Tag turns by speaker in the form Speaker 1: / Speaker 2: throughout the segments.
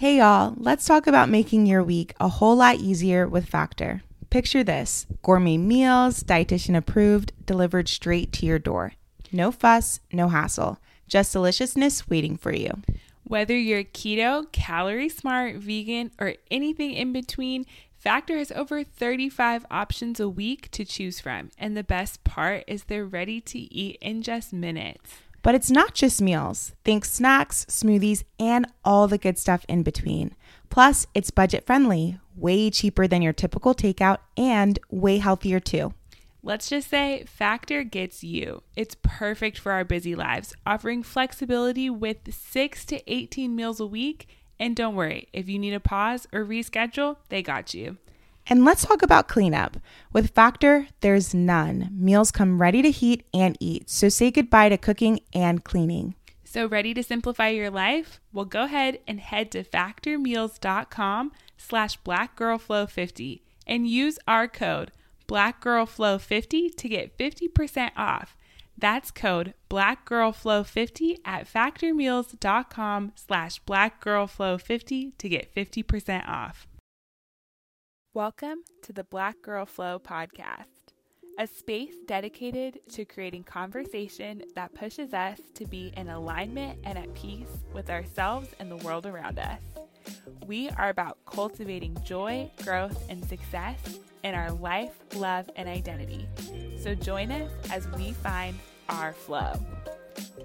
Speaker 1: Hey y'all, let's talk about making your week a whole lot easier with Factor. Picture this gourmet meals, dietitian approved, delivered straight to your door. No fuss, no hassle, just deliciousness waiting for you.
Speaker 2: Whether you're keto, calorie smart, vegan, or anything in between, Factor has over 35 options a week to choose from. And the best part is they're ready to eat in just minutes.
Speaker 1: But it's not just meals. Think snacks, smoothies, and all the good stuff in between. Plus, it's budget friendly, way cheaper than your typical takeout, and way healthier too.
Speaker 2: Let's just say Factor gets you. It's perfect for our busy lives, offering flexibility with 6 to 18 meals a week. And don't worry, if you need a pause or reschedule, they got you.
Speaker 1: And let's talk about cleanup. With Factor, there's none. Meals come ready to heat and eat, so say goodbye to cooking and cleaning.
Speaker 2: So ready to simplify your life? Well, go ahead and head to factormeals.com slash blackgirlflow50 and use our code blackgirlflow50 to get 50% off. That's code blackgirlflow50 at factormeals.com slash blackgirlflow50 to get 50% off. Welcome to the Black Girl Flow podcast, a space dedicated to creating conversation that pushes us to be in alignment and at peace with ourselves and the world around us. We are about cultivating joy, growth, and success in our life, love, and identity. So join us as we find our flow.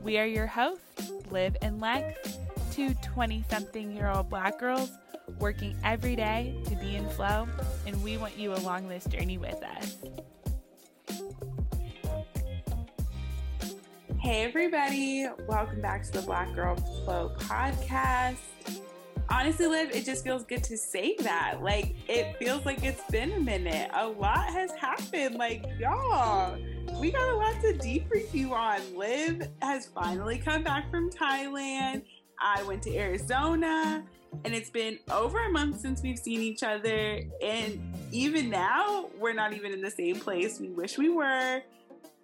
Speaker 2: We are your hosts, Liv and Lex, two 20 something year old black girls working every day to be in flow, and we want you along this journey with us. Hey, everybody, welcome back to the Black Girl Flow podcast. Honestly, Liv, it just feels good to say that. Like, it feels like it's been a minute. A lot has happened. Like, y'all, we got a lot to debrief you on. Liv has finally come back from Thailand. I went to Arizona and it's been over a month since we've seen each other. And even now, we're not even in the same place we wish we were.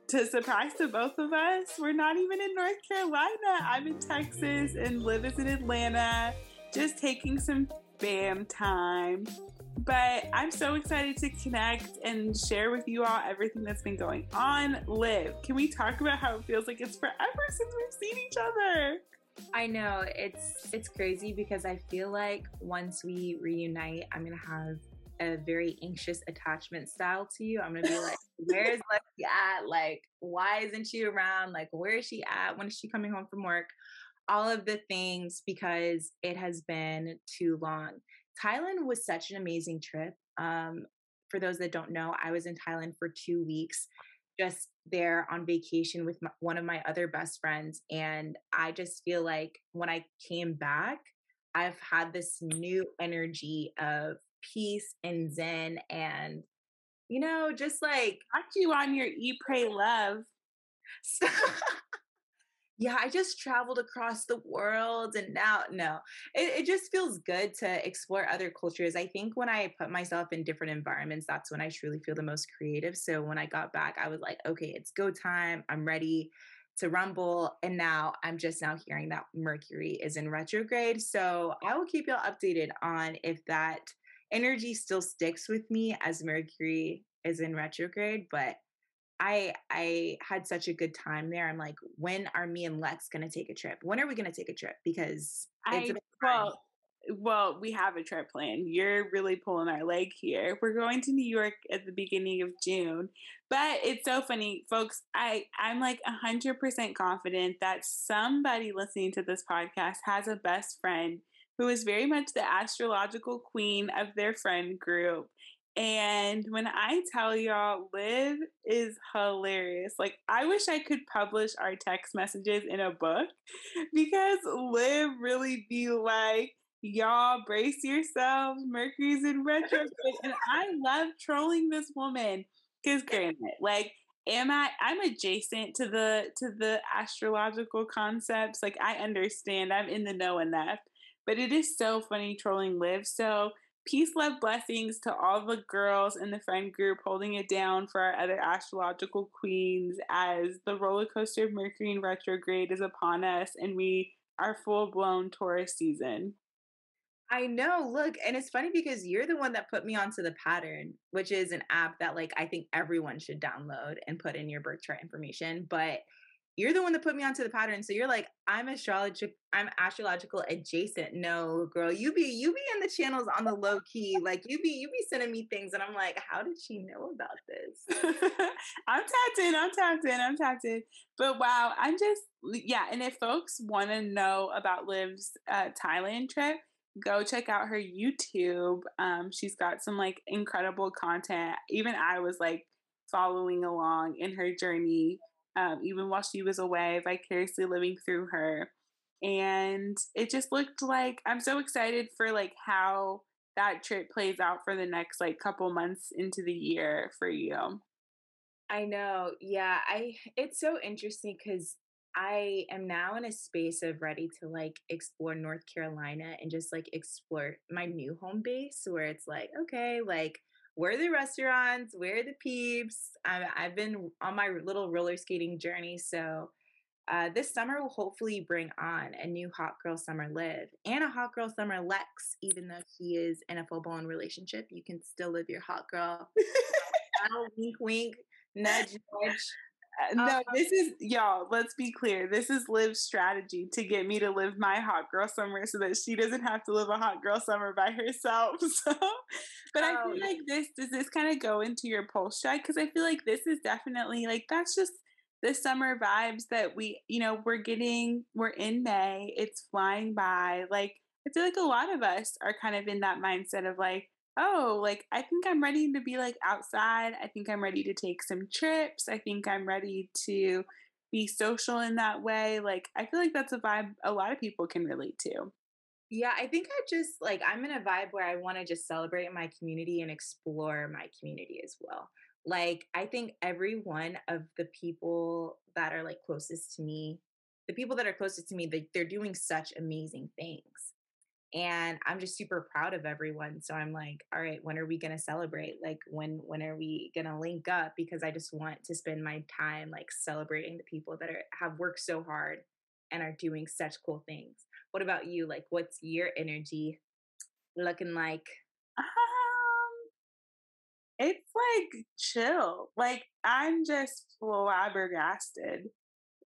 Speaker 2: To surprise to both of us, we're not even in North Carolina. I'm in Texas and Liv is in Atlanta, just taking some fam time. But I'm so excited to connect and share with you all everything that's been going on. Liv, can we talk about how it feels like it's forever since we've seen each other?
Speaker 3: I know it's it's crazy because I feel like once we reunite, I'm gonna have a very anxious attachment style to you. I'm gonna be like, "Where's Lexi at? Like, why isn't she around? Like, where is she at? When is she coming home from work?" All of the things because it has been too long. Thailand was such an amazing trip. Um, for those that don't know, I was in Thailand for two weeks just there on vacation with my, one of my other best friends. And I just feel like when I came back, I've had this new energy of peace and zen and, you know, just like.
Speaker 2: Got you on your E Pray love.
Speaker 3: yeah, I just traveled across the world and now, no, it, it just feels good to explore other cultures. I think when I put myself in different environments, that's when I truly feel the most creative. So when I got back, I was like, okay, it's go time. I'm ready to rumble. And now I'm just now hearing that Mercury is in retrograde. So I will keep y'all updated on if that energy still sticks with me as Mercury is in retrograde. But I I had such a good time there. I'm like, when are me and Lex gonna take a trip? When are we gonna take a trip? Because
Speaker 2: it's I, well, well, we have a trip plan. You're really pulling our leg here. We're going to New York at the beginning of June. But it's so funny, folks. I, I'm like 100% confident that somebody listening to this podcast has a best friend who is very much the astrological queen of their friend group. And when I tell y'all, Liv is hilarious. Like, I wish I could publish our text messages in a book because Liv really be like, y'all brace yourselves, Mercury's in retrograde. and I love trolling this woman because, granted, like, am i i'm adjacent to the to the astrological concepts like i understand i'm in the know enough but it is so funny trolling Liv so Peace, love, blessings to all the girls in the friend group holding it down for our other astrological queens as the roller coaster of Mercury in retrograde is upon us and we are full blown Taurus season.
Speaker 3: I know. Look, and it's funny because you're the one that put me onto the pattern, which is an app that like I think everyone should download and put in your birth chart information. But you're the one that put me onto the pattern. So you're like, I'm astrological, I'm astrological adjacent. No, girl, you be you be in the channels on the low key. Like you be you be sending me things, and I'm like, how did she know about this?
Speaker 2: I'm tapped in. I'm tapped in. I'm tapped in. But wow, I'm just yeah. And if folks want to know about Liv's uh, Thailand trip, go check out her YouTube. Um, she's got some like incredible content. Even I was like following along in her journey um, even while she was away, vicariously living through her. And it just looked like I'm so excited for like how that trip plays out for the next like couple months into the year for you.
Speaker 3: I know. Yeah, I it's so interesting cuz I am now in a space of ready to like explore North Carolina and just like explore my new home base where it's like okay, like where are the restaurants? Where are the peeps? I've been on my little roller skating journey. So uh, this summer will hopefully bring on a new hot girl summer Liv and a hot girl summer Lex. Even though he is in a full blown relationship, you can still live your hot girl. wink, wink, nudge, nudge.
Speaker 2: Uh, no, um, this is y'all. Let's be clear. This is Liv's strategy to get me to live my hot girl summer, so that she doesn't have to live a hot girl summer by herself. So, but oh, I feel like this does this kind of go into your pulse check because I feel like this is definitely like that's just the summer vibes that we, you know, we're getting. We're in May. It's flying by. Like I feel like a lot of us are kind of in that mindset of like, oh, like I think I'm ready to be like outside. I think I'm ready to take some trips. I think I'm ready to be social in that way. Like I feel like that's a vibe a lot of people can relate to.
Speaker 3: Yeah, I think I just like I'm in a vibe where I want to just celebrate my community and explore my community as well. Like I think every one of the people that are like closest to me, the people that are closest to me, they, they're doing such amazing things and i'm just super proud of everyone so i'm like all right when are we going to celebrate? Like when when are we going to link up? because i just want to spend my time like celebrating the people that are have worked so hard and are doing such cool things. What about you? Like what's your energy looking like? Um
Speaker 2: it's like chill. Like i'm just flabbergasted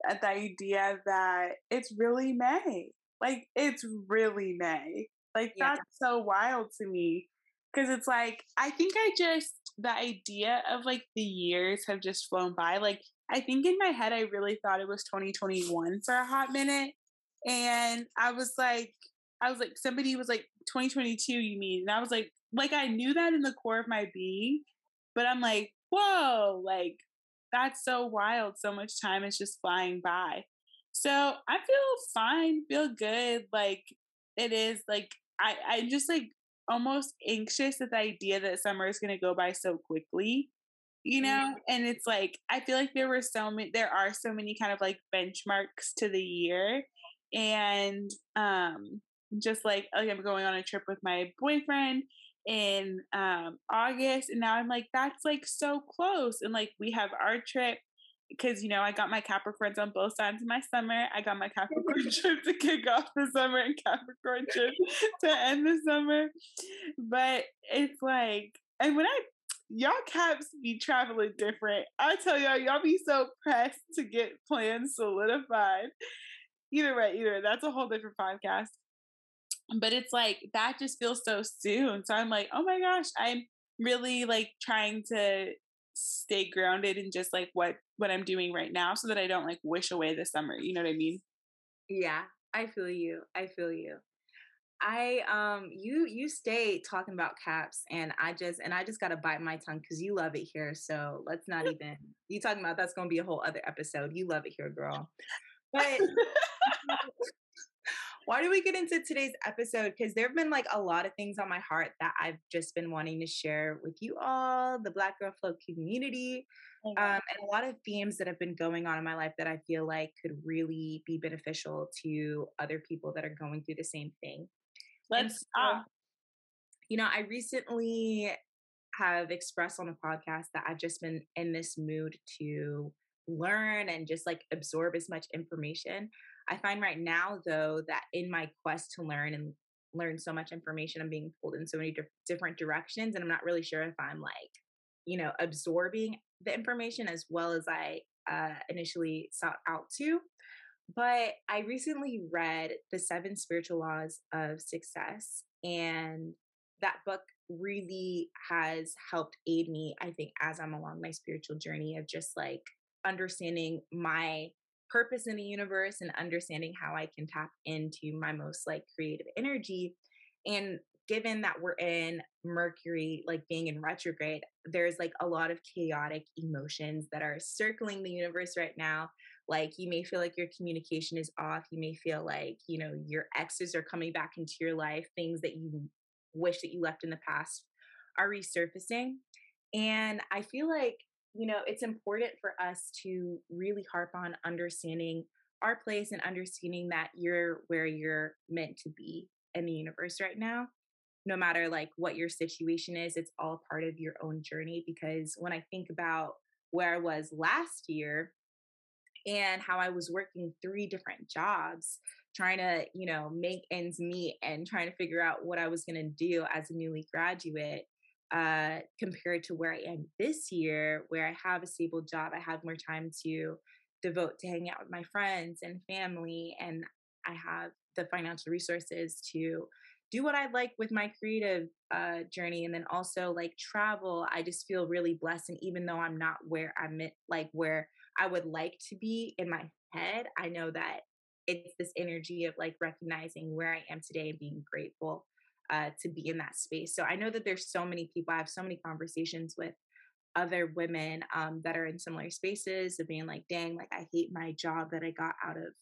Speaker 2: at the idea that it's really may like it's really May. Like yeah. that's so wild to me because it's like I think I just the idea of like the years have just flown by. Like I think in my head I really thought it was 2021 for a hot minute and I was like I was like somebody was like 2022 you mean and I was like like I knew that in the core of my being but I'm like whoa like that's so wild so much time is just flying by so I feel fine, feel good. Like it is like I, I'm just like almost anxious at the idea that summer is gonna go by so quickly. You know, mm-hmm. and it's like I feel like there were so many there are so many kind of like benchmarks to the year. And um just like like I'm going on a trip with my boyfriend in um August and now I'm like that's like so close and like we have our trip because you know I got my Capricorns on both sides of my summer. I got my Capricorn trip to kick off the summer and Capricorn trip to end the summer. But it's like, and when I y'all caps be traveling different, I tell y'all, y'all be so pressed to get plans solidified. Either way, either way, that's a whole different podcast. But it's like that just feels so soon. So I'm like, oh my gosh, I'm really like trying to stay grounded in just like what what I'm doing right now so that I don't like wish away the summer. You know what I mean?
Speaker 3: Yeah, I feel you. I feel you. I um you you stay talking about caps and I just and I just gotta bite my tongue because you love it here. So let's not even you talking about that's gonna be a whole other episode. You love it here, girl. But why do we get into today's episode? Because there have been like a lot of things on my heart that I've just been wanting to share with you all, the Black Girl Flow community, um, and a lot of themes that have been going on in my life that I feel like could really be beneficial to other people that are going through the same thing. Let's, so, uh, you know, I recently have expressed on a podcast that I've just been in this mood to learn and just like absorb as much information I find right now, though, that in my quest to learn and learn so much information. I'm being pulled in so many di- different directions, and I'm not really sure if I'm like, you know, absorbing the information as well as I uh, initially sought out to. But I recently read The Seven Spiritual Laws of Success, and that book really has helped aid me, I think, as I'm along my spiritual journey of just like understanding my purpose in the universe and understanding how I can tap into my most like creative energy. And given that we're in Mercury, like being in retrograde, there's like a lot of chaotic emotions that are circling the universe right now. Like you may feel like your communication is off. You may feel like, you know, your exes are coming back into your life, things that you wish that you left in the past are resurfacing. And I feel like, you know, it's important for us to really harp on understanding our place and understanding that you're where you're meant to be in the universe right now. No matter like what your situation is, it's all part of your own journey. Because when I think about where I was last year and how I was working three different jobs, trying to, you know, make ends meet and trying to figure out what I was going to do as a newly graduate uh, compared to where I am this year, where I have a stable job, I have more time to devote to hanging out with my friends and family, and I have the financial resources to do what I'd like with my creative uh, journey, and then also like travel. I just feel really blessed, and even though I'm not where I'm at, like where I would like to be in my head, I know that it's this energy of like recognizing where I am today and being grateful uh, to be in that space. So I know that there's so many people. I have so many conversations with other women um, that are in similar spaces of being like, dang, like I hate my job that I got out of,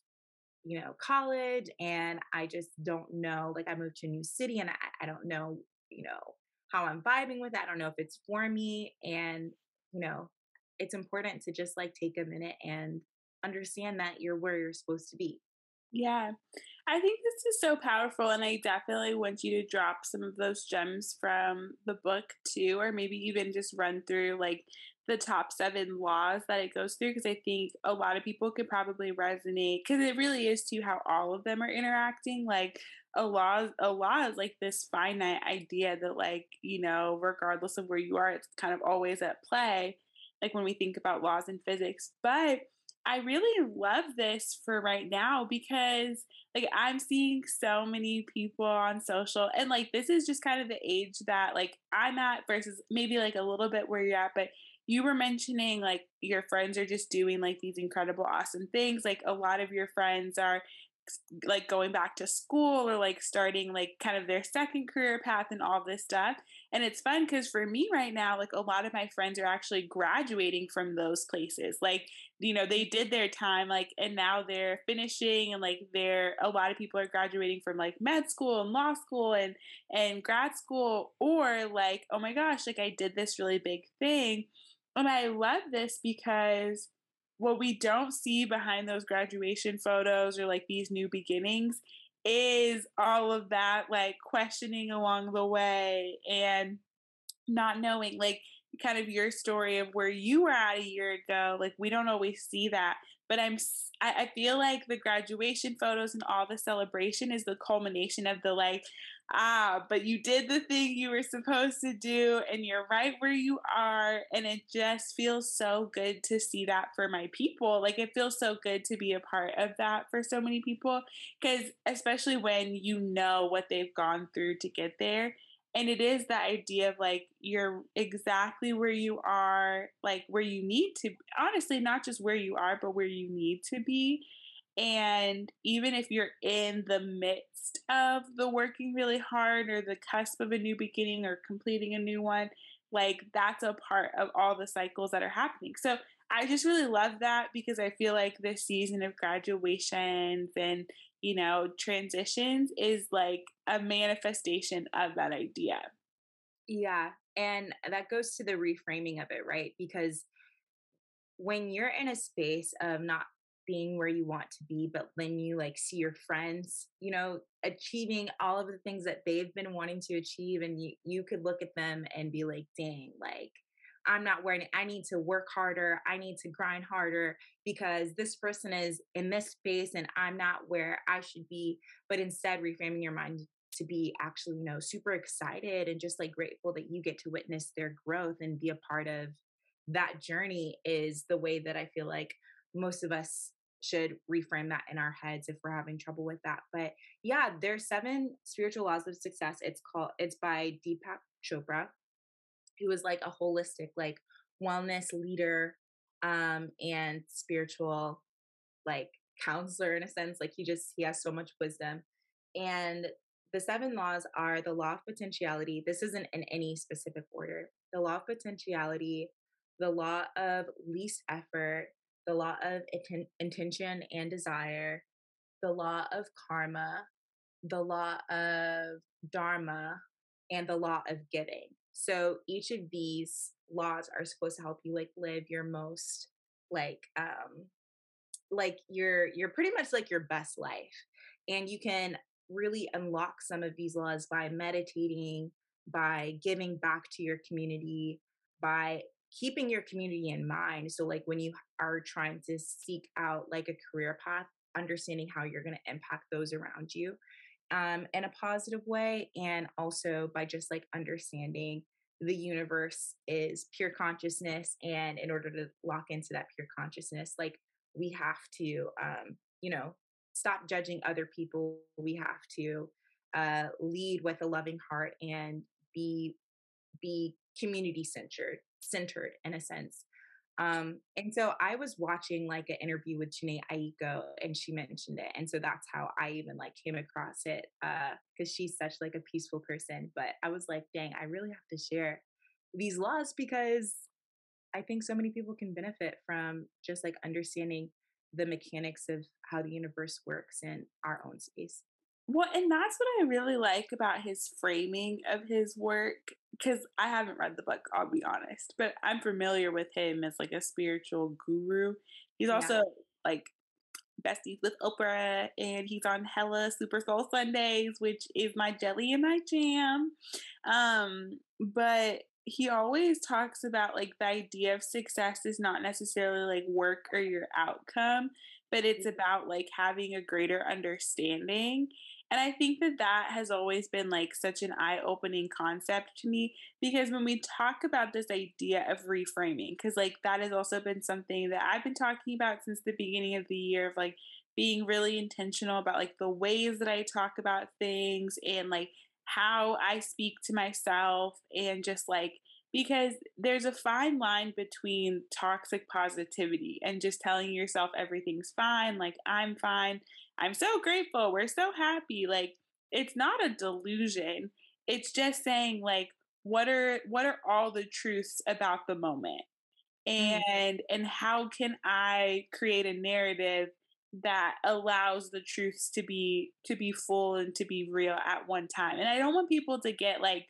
Speaker 3: you know, college, and I just don't know. Like I moved to a new city, and I, I don't know, you know, how I'm vibing with that. I don't know if it's for me, and you know, it's important to just like take a minute and understand that you're where you're supposed to be.
Speaker 2: Yeah, I think this is so powerful, and I definitely want you to drop some of those gems from the book too, or maybe even just run through like the top seven laws that it goes through, because I think a lot of people could probably resonate, because it really is to how all of them are interacting. Like a law, a law is like this finite idea that, like you know, regardless of where you are, it's kind of always at play. Like when we think about laws in physics, but I really love this for right now because like I'm seeing so many people on social and like this is just kind of the age that like I'm at versus maybe like a little bit where you're at but you were mentioning like your friends are just doing like these incredible awesome things like a lot of your friends are like going back to school or like starting like kind of their second career path and all this stuff. And it's fun because for me right now, like a lot of my friends are actually graduating from those places. Like, you know, they did their time, like, and now they're finishing and like they're a lot of people are graduating from like med school and law school and and grad school, or like, oh my gosh, like I did this really big thing. And I love this because what we don't see behind those graduation photos or like these new beginnings is all of that like questioning along the way and not knowing like kind of your story of where you were at a year ago like we don't always see that but i'm i, feel like the graduation photos and all the celebration is the culmination of the like ah, but you did the thing you were supposed to do and you're right where you are. And it just feels so good to see that for my people. Like it feels so good to be a part of that for so many people. Because especially when you know what they've gone through to get there. And it is that idea of like you're exactly where you are, like where you need to, honestly, not just where you are, but where you need to be and even if you're in the midst of the working really hard or the cusp of a new beginning or completing a new one, like that's a part of all the cycles that are happening. So I just really love that because I feel like this season of graduations and, you know, transitions is like a manifestation of that idea.
Speaker 3: Yeah. And that goes to the reframing of it, right? Because when you're in a space of not being where you want to be but then you like see your friends you know achieving all of the things that they've been wanting to achieve and you you could look at them and be like dang like i'm not wearing i need to work harder i need to grind harder because this person is in this space and i'm not where i should be but instead reframing your mind to be actually, you know, super excited and just like grateful that you get to witness their growth and be a part of that journey is the way that I feel like most of us should reframe that in our heads if we're having trouble with that. But yeah, there's seven spiritual laws of success. It's called it's by Deepak Chopra, who is like a holistic like wellness leader um and spiritual like counselor in a sense like he just he has so much wisdom and the seven laws are the law of potentiality this isn't in any specific order the law of potentiality the law of least effort the law of inten- intention and desire the law of karma the law of dharma and the law of giving. So each of these laws are supposed to help you like live your most like um like you're you're pretty much like your best life. And you can really unlock some of these laws by meditating by giving back to your community by keeping your community in mind so like when you are trying to seek out like a career path understanding how you're going to impact those around you um, in a positive way and also by just like understanding the universe is pure consciousness and in order to lock into that pure consciousness like we have to um, you know stop judging other people. We have to uh, lead with a loving heart and be be community centered centered in a sense um, and so I was watching like an interview with Jhené Aiko and she mentioned it. And so that's how I even like came across it. Uh, cause she's such like a peaceful person. But I was like, dang, I really have to share these laws because I think so many people can benefit from just like understanding the mechanics of how the universe works in our own space.
Speaker 2: Well, and that's what I really like about his framing of his work. Because I haven't read the book, I'll be honest, but I'm familiar with him as like a spiritual guru. He's also yeah. like besties with Oprah, and he's on Hella Super Soul Sundays, which is my jelly and my jam. Um, but he always talks about like the idea of success is not necessarily like work or your outcome, but it's mm-hmm. about like having a greater understanding. And I think that that has always been like such an eye opening concept to me because when we talk about this idea of reframing, because like that has also been something that I've been talking about since the beginning of the year of like being really intentional about like the ways that I talk about things and like how I speak to myself and just like because there's a fine line between toxic positivity and just telling yourself everything's fine, like I'm fine, I'm so grateful, we're so happy. Like it's not a delusion. It's just saying like what are what are all the truths about the moment? Mm. And mm. and how can I create a narrative that allows the truths to be to be full and to be real at one time. And I don't want people to get like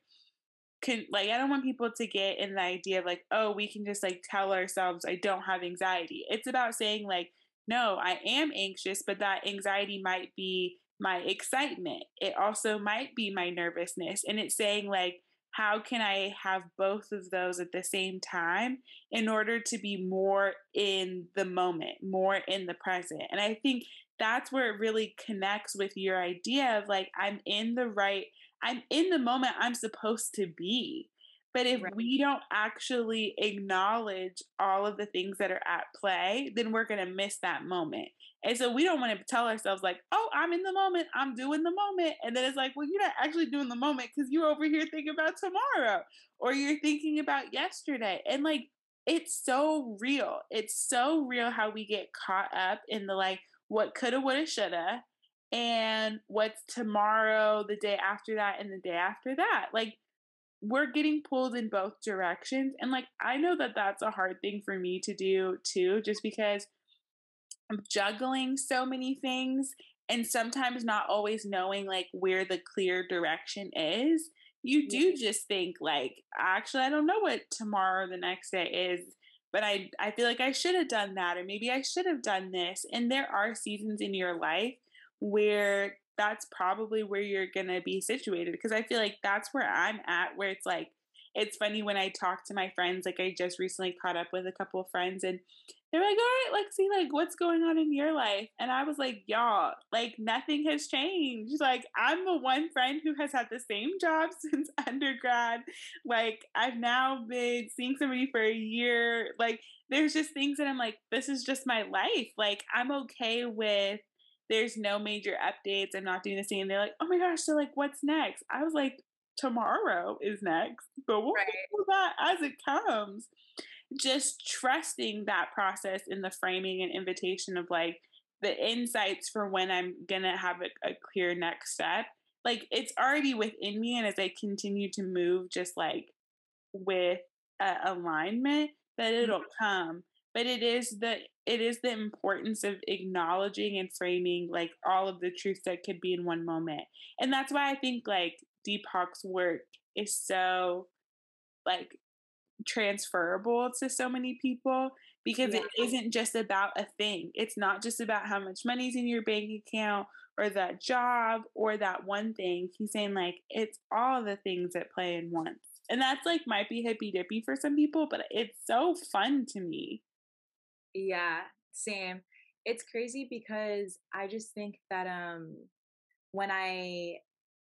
Speaker 2: can like I don't want people to get in the idea of like, oh, we can just like tell ourselves I don't have anxiety. It's about saying like, no, I am anxious, but that anxiety might be my excitement. It also might be my nervousness. And it's saying like, how can I have both of those at the same time in order to be more in the moment, more in the present? And I think that's where it really connects with your idea of like, I'm in the right I'm in the moment I'm supposed to be. But if right. we don't actually acknowledge all of the things that are at play, then we're going to miss that moment. And so we don't want to tell ourselves, like, oh, I'm in the moment, I'm doing the moment. And then it's like, well, you're not actually doing the moment because you're over here thinking about tomorrow or you're thinking about yesterday. And like, it's so real. It's so real how we get caught up in the like, what coulda, woulda, shoulda and what's tomorrow, the day after that, and the day after that. Like, we're getting pulled in both directions. And like, I know that that's a hard thing for me to do too, just because I'm juggling so many things and sometimes not always knowing like where the clear direction is. You do just think like, actually, I don't know what tomorrow or the next day is but I I feel like I should have done that or maybe I should have done this. And there are seasons in your life where that's probably where you're going to be situated because I feel like that's where I'm at where it's like it's funny when I talk to my friends, like I just recently caught up with a couple of friends and they're like, all right, Lexi, like what's going on in your life? And I was like, y'all, like nothing has changed. Like I'm the one friend who has had the same job since undergrad. Like I've now been seeing somebody for a year. Like there's just things that I'm like, this is just my life. Like I'm okay with there's no major updates. I'm not doing the same. They're like, oh my gosh, so like what's next? I was like, tomorrow is next, but we'll right. do that as it comes. Just trusting that process in the framing and invitation of like the insights for when I'm gonna have a, a clear next step. Like it's already within me, and as I continue to move, just like with uh, alignment, that it'll mm-hmm. come. But it is the it is the importance of acknowledging and framing like all of the truths that could be in one moment. And that's why I think like Deepak's work is so like transferable to so many people because yeah. it isn't just about a thing. It's not just about how much money's in your bank account or that job or that one thing. He's saying like it's all the things that play in once. And that's like might be hippy dippy for some people, but it's so fun to me.
Speaker 3: Yeah, same. It's crazy because I just think that um when I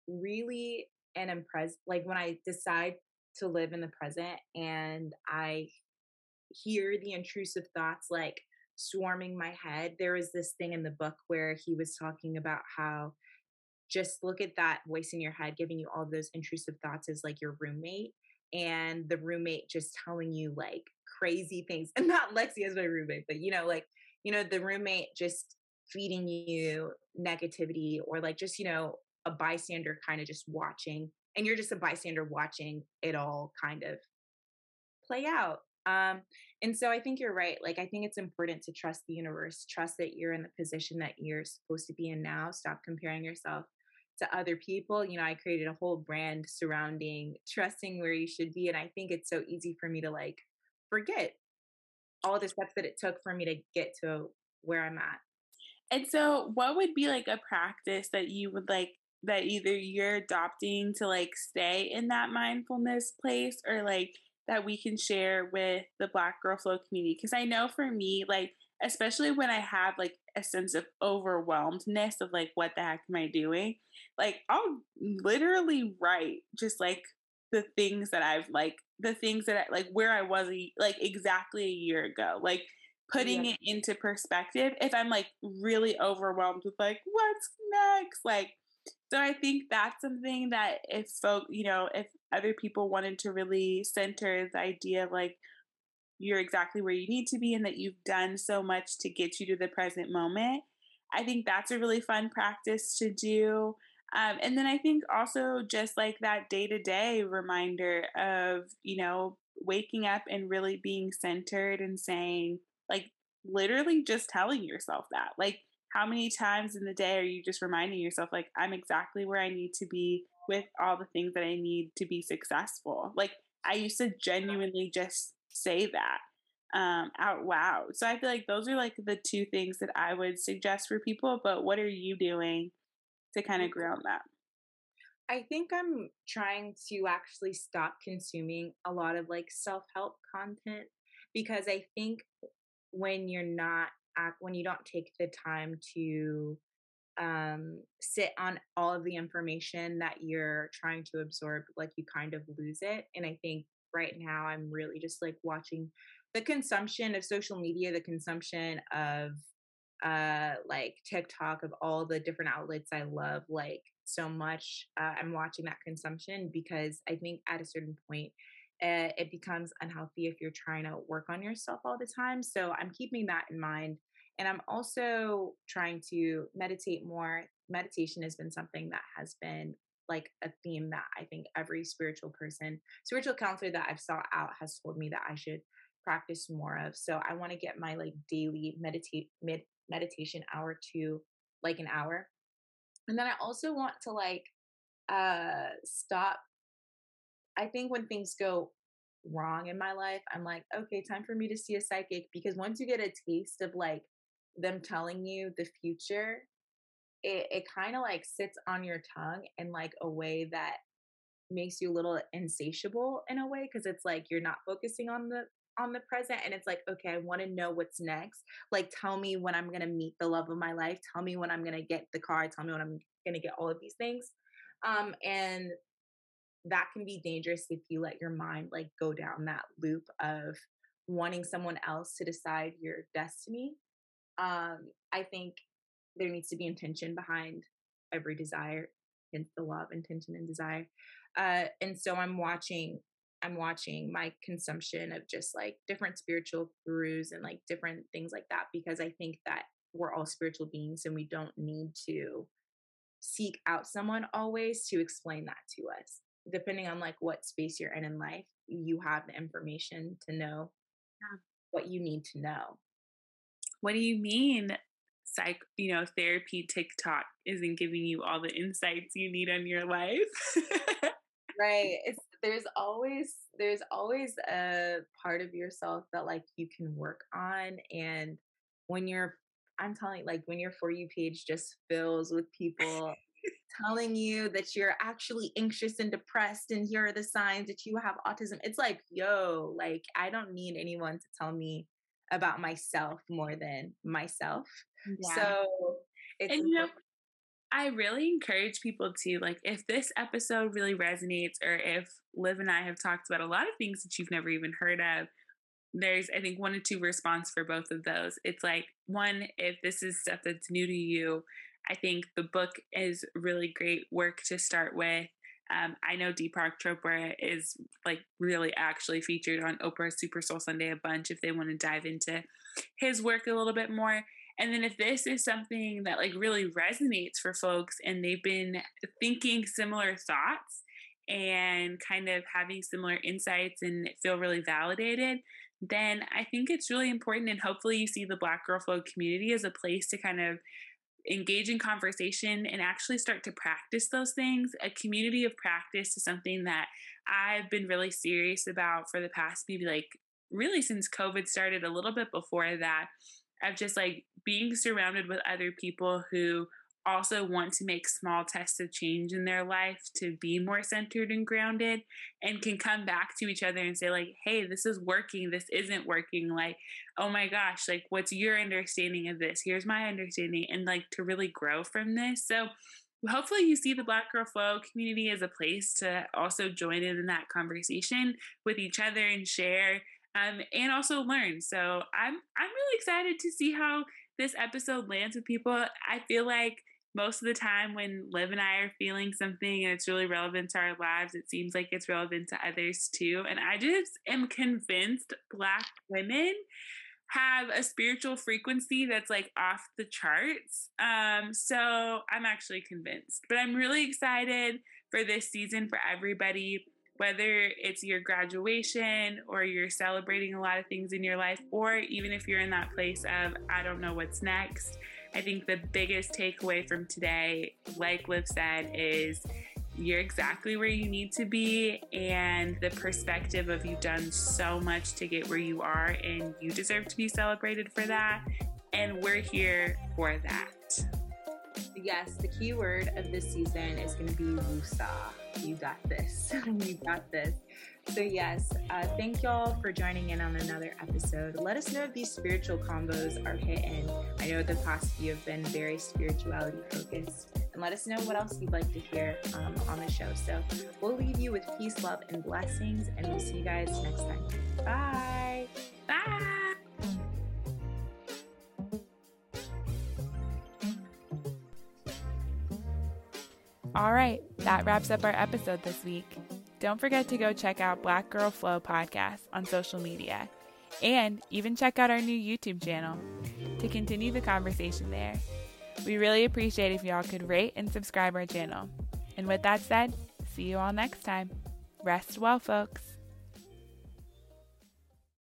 Speaker 3: really am impressed, like when I decide to live in the present and I hear the intrusive thoughts like swarming my head, there was this thing in the book where he was talking about how just look at that voice in your head giving you all those intrusive thoughts as like your roommate and the roommate just telling you like crazy things and not lexi as my roommate but you know like you know the roommate just feeding you negativity or like just you know a bystander kind of just watching and you're just a bystander watching it all kind of play out um and so i think you're right like i think it's important to trust the universe trust that you're in the position that you're supposed to be in now stop comparing yourself to other people you know i created a whole brand surrounding trusting where you should be and i think it's so easy for me to like forget all the steps that it took for me to get to where i'm at
Speaker 2: and so what would be like a practice that you would like that either you're adopting to like stay in that mindfulness place or like that we can share with the Black Girl Flow community? Because I know for me, like, especially when I have like a sense of overwhelmedness of like, what the heck am I doing? Like, I'll literally write just like the things that I've like, the things that I like, where I was like exactly a year ago. Like, putting yeah. it into perspective if i'm like really overwhelmed with like what's next like so I think that's something that if folk, you know, if other people wanted to really center the idea of like you're exactly where you need to be and that you've done so much to get you to the present moment, I think that's a really fun practice to do. Um, and then I think also just like that day to day reminder of, you know, waking up and really being centered and saying, like, literally just telling yourself that. Like, how many times in the day are you just reminding yourself like i'm exactly where i need to be with all the things that i need to be successful like i used to genuinely just say that um, out loud so i feel like those are like the two things that i would suggest for people but what are you doing to kind of ground that.
Speaker 3: I think I'm trying to actually stop consuming a lot of like self help content because I think when you're not act when you don't take the time to um sit on all of the information that you're trying to absorb like you kind of lose it and i think right now i'm really just like watching the consumption of social media the consumption of uh like tiktok of all the different outlets i love like so much uh, i'm watching that consumption because i think at a certain point uh, it becomes unhealthy if you're trying to work on yourself all the time. So I'm keeping that in mind. And I'm also trying to meditate more. Meditation has been something that has been like a theme that I think every spiritual person, spiritual counselor that I've sought out has told me that I should practice more of. So I want to get my like daily meditate mid meditation hour to like an hour. And then I also want to like uh stop I think when things go wrong in my life, I'm like, okay, time for me to see a psychic because once you get a taste of like them telling you the future, it, it kind of like sits on your tongue in like a way that makes you a little insatiable in a way because it's like you're not focusing on the on the present and it's like okay i want to know what's next. Like tell me when i'm going to meet the love of my life. Tell me when i'm going to get the car. Tell me when i'm going to get all of these things. Um and that can be dangerous if you let your mind like go down that loop of wanting someone else to decide your destiny. Um i think there needs to be intention behind every desire hence the of intention and desire. Uh and so i'm watching I'm watching my consumption of just like different spiritual gurus and like different things like that because I think that we're all spiritual beings and we don't need to seek out someone always to explain that to us. Depending on like what space you're in in life, you have the information to know yeah. what you need to know.
Speaker 2: What do you mean psych, you know, therapy TikTok isn't giving you all the insights you need on your life?
Speaker 3: right. It's there's always there's always a part of yourself that like you can work on and when you're i'm telling you like when your for you page just fills with people telling you that you're actually anxious and depressed and here are the signs that you have autism it's like yo like i don't need anyone to tell me about myself more than myself yeah. so
Speaker 2: it's and you know I really encourage people to like if this episode really resonates or if Liv and I have talked about a lot of things that you've never even heard of, there's I think one or two response for both of those. It's like one, if this is stuff that's new to you, I think the book is really great work to start with. Um, I know Deepak Chopra is like really actually featured on Oprah's Super Soul Sunday a bunch if they want to dive into his work a little bit more. And then if this is something that like really resonates for folks and they've been thinking similar thoughts and kind of having similar insights and feel really validated, then I think it's really important. And hopefully, you see the Black Girl Flow community as a place to kind of engage in conversation and actually start to practice those things. A community of practice is something that I've been really serious about for the past maybe like really since COVID started, a little bit before that of just like being surrounded with other people who also want to make small tests of change in their life to be more centered and grounded and can come back to each other and say like hey this is working. This isn't working. Like oh my gosh like what's your understanding of this? Here's my understanding and like to really grow from this. So hopefully you see the black girl flow community as a place to also join in in that conversation with each other and share um, and also learn. So I'm I'm really excited to see how this episode lands with people. I feel like most of the time when Liv and I are feeling something and it's really relevant to our lives, it seems like it's relevant to others too. And I just am convinced Black women have a spiritual frequency that's like off the charts. Um, so I'm actually convinced. But I'm really excited for this season for everybody whether it's your graduation or you're celebrating a lot of things in your life, or even if you're in that place of, I don't know what's next. I think the biggest takeaway from today, like Liv said, is you're exactly where you need to be, and the perspective of you've done so much to get where you are, and you deserve to be celebrated for that. And we're here for that.
Speaker 3: Yes, the key word of this season is going to be wusa you got this. you got this. So, yes, uh, thank y'all for joining in on another episode. Let us know if these spiritual combos are hitting. I know the past few have been very spirituality focused. And let us know what else you'd like to hear um, on the show. So, we'll leave you with peace, love, and blessings. And we'll see you guys next time. Bye.
Speaker 2: Bye.
Speaker 1: All right, that wraps up our episode this week. Don't forget to go check out Black Girl Flow podcast on social media and even check out our new YouTube channel to continue the conversation there. We really appreciate if y'all could rate and subscribe our channel. And with that said, see you all next time. Rest well, folks.